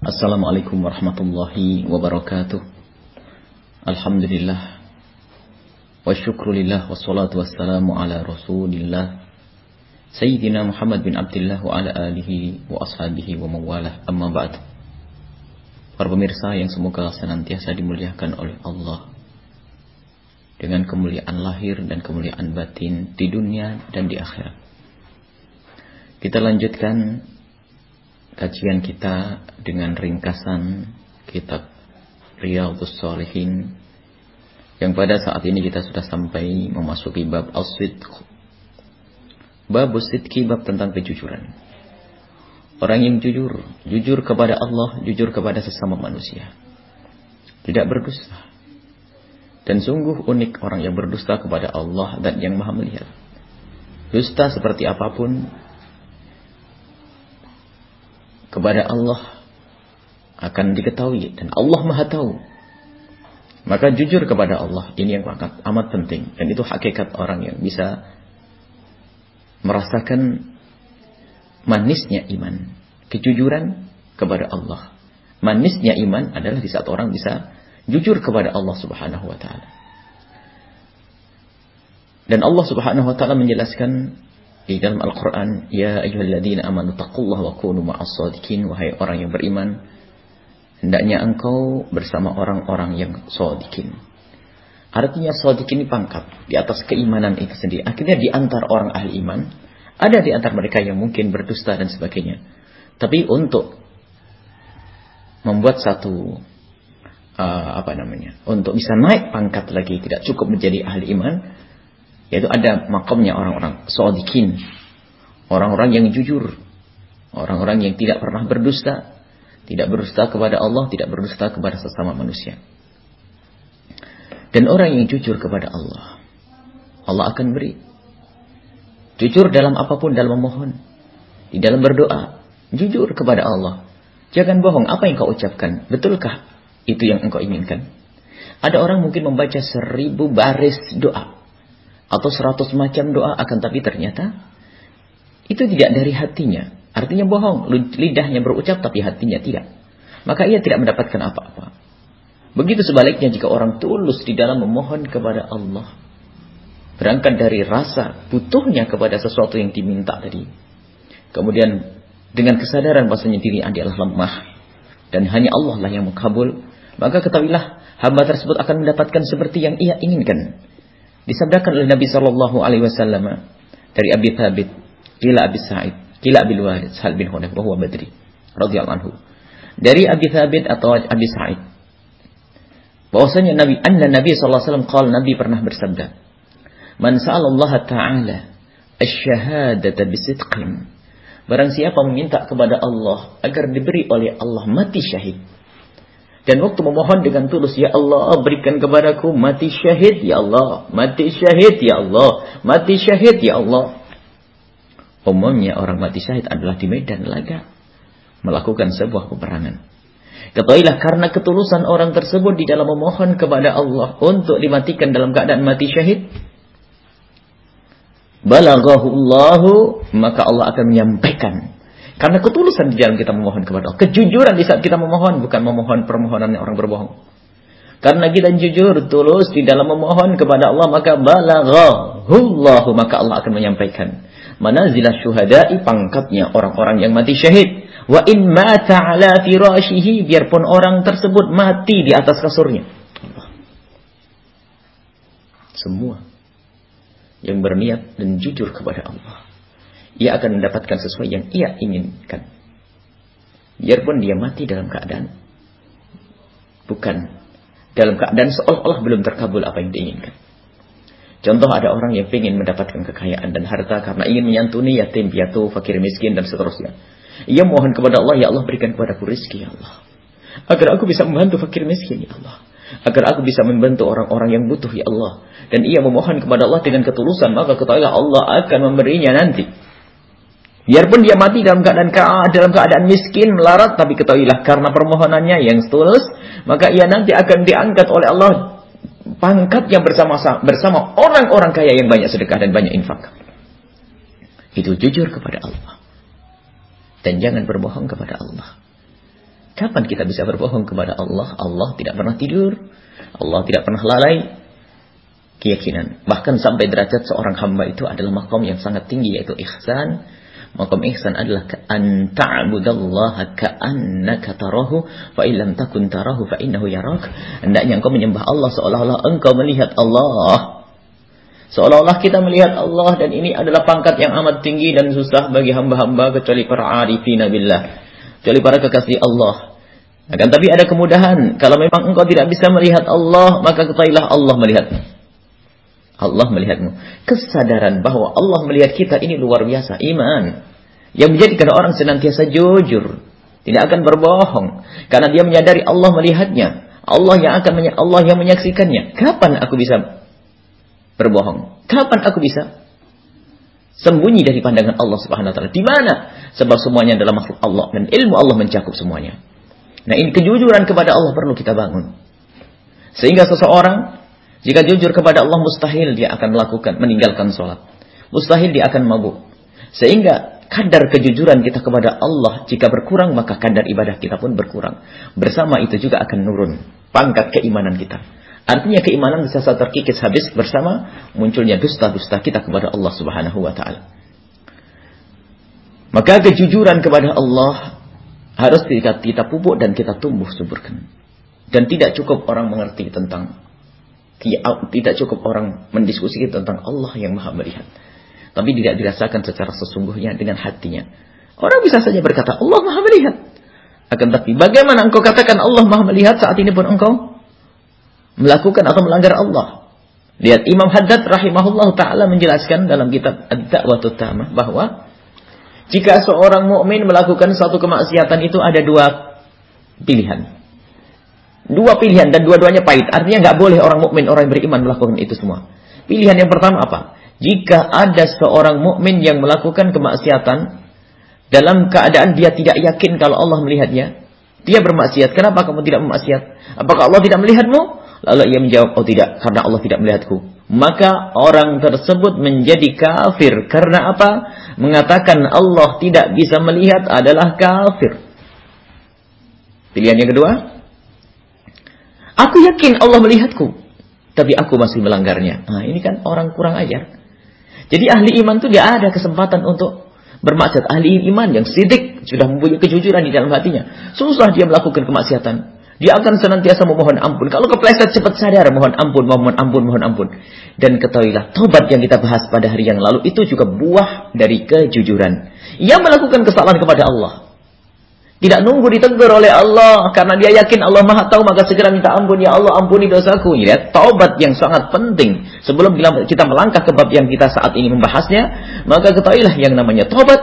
Assalamualaikum warahmatullahi wabarakatuh. Alhamdulillah. Wa syukrulillah wassalatu wassalamu ala rasulillah. Sayyidina Muhammad bin Abdullah wa ala alihi wa ashabihi wa mawalah. Amma ba'd. Para pemirsa yang semoga senantiasa dimuliakan oleh Allah. Dengan kemuliaan lahir dan kemuliaan batin di dunia dan di akhirat. Kita lanjutkan kajian kita dengan ringkasan kitab Riyadhus Salihin yang pada saat ini kita sudah sampai memasuki bab as-sidq. Bab sidqi bab tentang kejujuran. Orang yang jujur, jujur kepada Allah, jujur kepada sesama manusia. Tidak berdusta. Dan sungguh unik orang yang berdusta kepada Allah dan yang maha melihat. Dusta seperti apa pun kepada Allah akan diketahui dan Allah Maha tahu. Maka jujur kepada Allah ini yang amat, amat penting dan itu hakikat orang yang bisa merasakan manisnya iman, kejujuran kepada Allah. Manisnya iman adalah di saat orang bisa jujur kepada Allah Subhanahu wa taala. Dan Allah Subhanahu wa taala menjelaskan di dalam Al-Quran, Ya ayyuhalladzina amanu taqullaha wa kunu ma'as wahai orang yang beriman, hendaknya engkau bersama orang-orang yang sadiqin. Artinya sadiqin ini pangkat di atas keimanan itu sendiri. Akhirnya di antara orang ahli iman, ada di antara mereka yang mungkin berdusta dan sebagainya. Tapi untuk membuat satu uh, apa namanya, untuk bisa naik pangkat lagi tidak cukup menjadi ahli iman, yaitu ada makamnya orang-orang sodikin. Orang-orang yang jujur. Orang-orang yang tidak pernah berdusta. Tidak berdusta kepada Allah, tidak berdusta kepada sesama manusia. Dan orang yang jujur kepada Allah, Allah akan beri. Jujur dalam apa pun, dalam memohon. Di dalam berdoa, jujur kepada Allah. Jangan bohong, apa yang kau ucapkan? Betulkah itu yang engkau inginkan? Ada orang mungkin membaca seribu baris doa atau seratus macam doa akan tapi ternyata itu tidak dari hatinya. Artinya bohong, lidahnya berucap tapi hatinya tidak. Maka ia tidak mendapatkan apa-apa. Begitu sebaliknya jika orang tulus di dalam memohon kepada Allah. Berangkat dari rasa butuhnya kepada sesuatu yang diminta tadi. Kemudian dengan kesadaran bahasanya diri adalah lemah. Dan hanya Allah lah yang mengkabul. Maka ketahuilah hamba tersebut akan mendapatkan seperti yang ia inginkan. Disabdakan oleh Nabi Shallallahu Alaihi Wasallam dari Abi Thabit, kila Abi Sa'id, kila Abi Walid, Sa'id bin Hunayf, bahwa Badri, radhiyallahu anhu. Dari Abi Thabit atau Abi Sa'id, bahwasanya Nabi, anna Nabi Sallallahu Alaihi Wasallam Nabi pernah bersabda, Man Allah Ta'ala asyhadata bisidqin. Barang siapa meminta kepada Allah agar diberi oleh Allah mati syahid dan waktu memohon dengan tulus, Ya Allah berikan kepadaku mati syahid, Ya Allah. Mati syahid, Ya Allah. Mati syahid, Ya Allah. Umumnya orang mati syahid adalah di medan laga. Melakukan sebuah peperangan. Ketahuilah karena ketulusan orang tersebut di dalam memohon kepada Allah untuk dimatikan dalam keadaan mati syahid. Balagahullahu maka Allah akan menyampaikan karena ketulusan di dalam kita memohon kepada Allah. Kejujuran di saat kita memohon. Bukan memohon permohonan orang berbohong. Karena kita jujur, tulus di dalam memohon kepada Allah. Maka balaghahullahu. Maka Allah akan menyampaikan. Manazilah syuhada'i pangkatnya orang-orang yang mati syahid. Wa in mata ala firashihi. Biarpun orang tersebut mati di atas kasurnya. Semua yang berniat dan jujur kepada Allah ia akan mendapatkan sesuai yang ia inginkan. Biarpun dia mati dalam keadaan bukan dalam keadaan seolah-olah belum terkabul apa yang diinginkan. Contoh ada orang yang ingin mendapatkan kekayaan dan harta karena ingin menyantuni yatim, piatu, fakir miskin dan seterusnya. Ia mohon kepada Allah, ya Allah berikan kepadaku rizki ya Allah. Agar aku bisa membantu fakir miskin ya Allah. Agar aku bisa membantu orang-orang yang butuh ya Allah. Dan ia memohon kepada Allah dengan ketulusan, maka ketahuilah Allah akan memberinya nanti. Biarpun dia mati dalam keadaan dalam keadaan miskin, melarat, tapi ketahuilah karena permohonannya yang tulus, maka ia nanti akan diangkat oleh Allah pangkat yang bersama bersama orang-orang kaya yang banyak sedekah dan banyak infak. Itu jujur kepada Allah. Dan jangan berbohong kepada Allah. Kapan kita bisa berbohong kepada Allah? Allah tidak pernah tidur. Allah tidak pernah lalai. Keyakinan. Bahkan sampai derajat seorang hamba itu adalah makom yang sangat tinggi yaitu ihsan. Makom ihsan adalah an ta'budallaha ka'annaka tarahu fa illam takun tarahu fa innahu yarak. Hendaknya engkau menyembah Allah seolah-olah engkau melihat Allah. Seolah-olah kita melihat Allah dan ini adalah pangkat yang amat tinggi dan susah bagi hamba-hamba kecuali para arifina billah. Kecuali para kekasih Allah. Akan tapi ada kemudahan. Kalau memang engkau tidak bisa melihat Allah, maka ketahuilah Allah melihatmu. Allah melihatmu. Kesadaran bahwa Allah melihat kita ini luar biasa. Iman. Yang menjadikan orang senantiasa jujur. Tidak akan berbohong. Karena dia menyadari Allah melihatnya. Allah yang akan Allah yang menyaksikannya. Kapan aku bisa berbohong. Kapan aku bisa sembunyi dari pandangan Allah Subhanahu wa taala? Di mana? Sebab semuanya adalah makhluk Allah dan ilmu Allah mencakup semuanya. Nah, ini kejujuran kepada Allah perlu kita bangun. Sehingga seseorang jika jujur kepada Allah mustahil dia akan melakukan meninggalkan sholat. Mustahil dia akan mabuk. Sehingga kadar kejujuran kita kepada Allah jika berkurang maka kadar ibadah kita pun berkurang. Bersama itu juga akan nurun pangkat keimanan kita. Artinya keimanan bisa terkikis habis bersama munculnya dusta-dusta kita kepada Allah Subhanahu wa taala. Maka kejujuran kepada Allah harus kita, kita pupuk dan kita tumbuh suburkan. Dan tidak cukup orang mengerti tentang tidak cukup orang mendiskusikan tentang Allah yang Maha melihat. Tapi tidak dirasakan secara sesungguhnya dengan hatinya. Orang bisa saja berkata Allah Maha melihat. Akan tapi bagaimana engkau katakan Allah Maha melihat saat ini pun engkau melakukan atau melanggar Allah. Lihat Imam Haddad rahimahullah taala menjelaskan dalam kitab Ad-Da'wah Tamah bahwa jika seorang mukmin melakukan suatu kemaksiatan itu ada dua pilihan. Dua pilihan dan dua-duanya pahit. Artinya nggak boleh orang mukmin, orang yang beriman melakukan itu semua. Pilihan yang pertama apa? Jika ada seorang mukmin yang melakukan kemaksiatan dalam keadaan dia tidak yakin kalau Allah melihatnya, dia bermaksiat. Kenapa kamu tidak bermaksiat? Apakah Allah tidak melihatmu? Lalu ia menjawab, oh tidak, karena Allah tidak melihatku. Maka orang tersebut menjadi kafir. Karena apa? Mengatakan Allah tidak bisa melihat adalah kafir. Pilihan yang kedua. Aku yakin Allah melihatku. Tapi aku masih melanggarnya. Nah ini kan orang kurang ajar. Jadi ahli iman itu dia ada kesempatan untuk bermaksud. Ahli iman yang sidik. Sudah mempunyai kejujuran di dalam hatinya. Susah dia melakukan kemaksiatan. Dia akan senantiasa memohon ampun. Kalau kepleset cepat sadar mohon ampun, mohon ampun, mohon ampun. Dan ketahuilah, tobat yang kita bahas pada hari yang lalu itu juga buah dari kejujuran. Ia melakukan kesalahan kepada Allah. Tidak nunggu ditegur oleh Allah karena dia yakin Allah Maha tahu maka segera minta ampun ya Allah ampuni dosaku. Ya, taubat yang sangat penting. Sebelum kita melangkah ke bab yang kita saat ini membahasnya, maka ketahuilah yang namanya taubat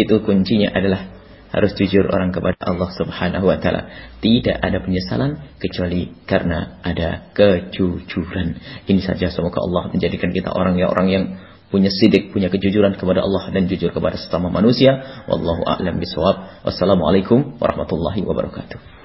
itu kuncinya adalah harus jujur orang kepada Allah Subhanahu wa taala. Tidak ada penyesalan kecuali karena ada kejujuran. Ini saja semoga Allah menjadikan kita orang yang orang yang punya sidik, punya kejujuran kepada Allah dan jujur kepada sesama manusia. Wallahu a'lam bishawab. Wassalamualaikum warahmatullahi wabarakatuh.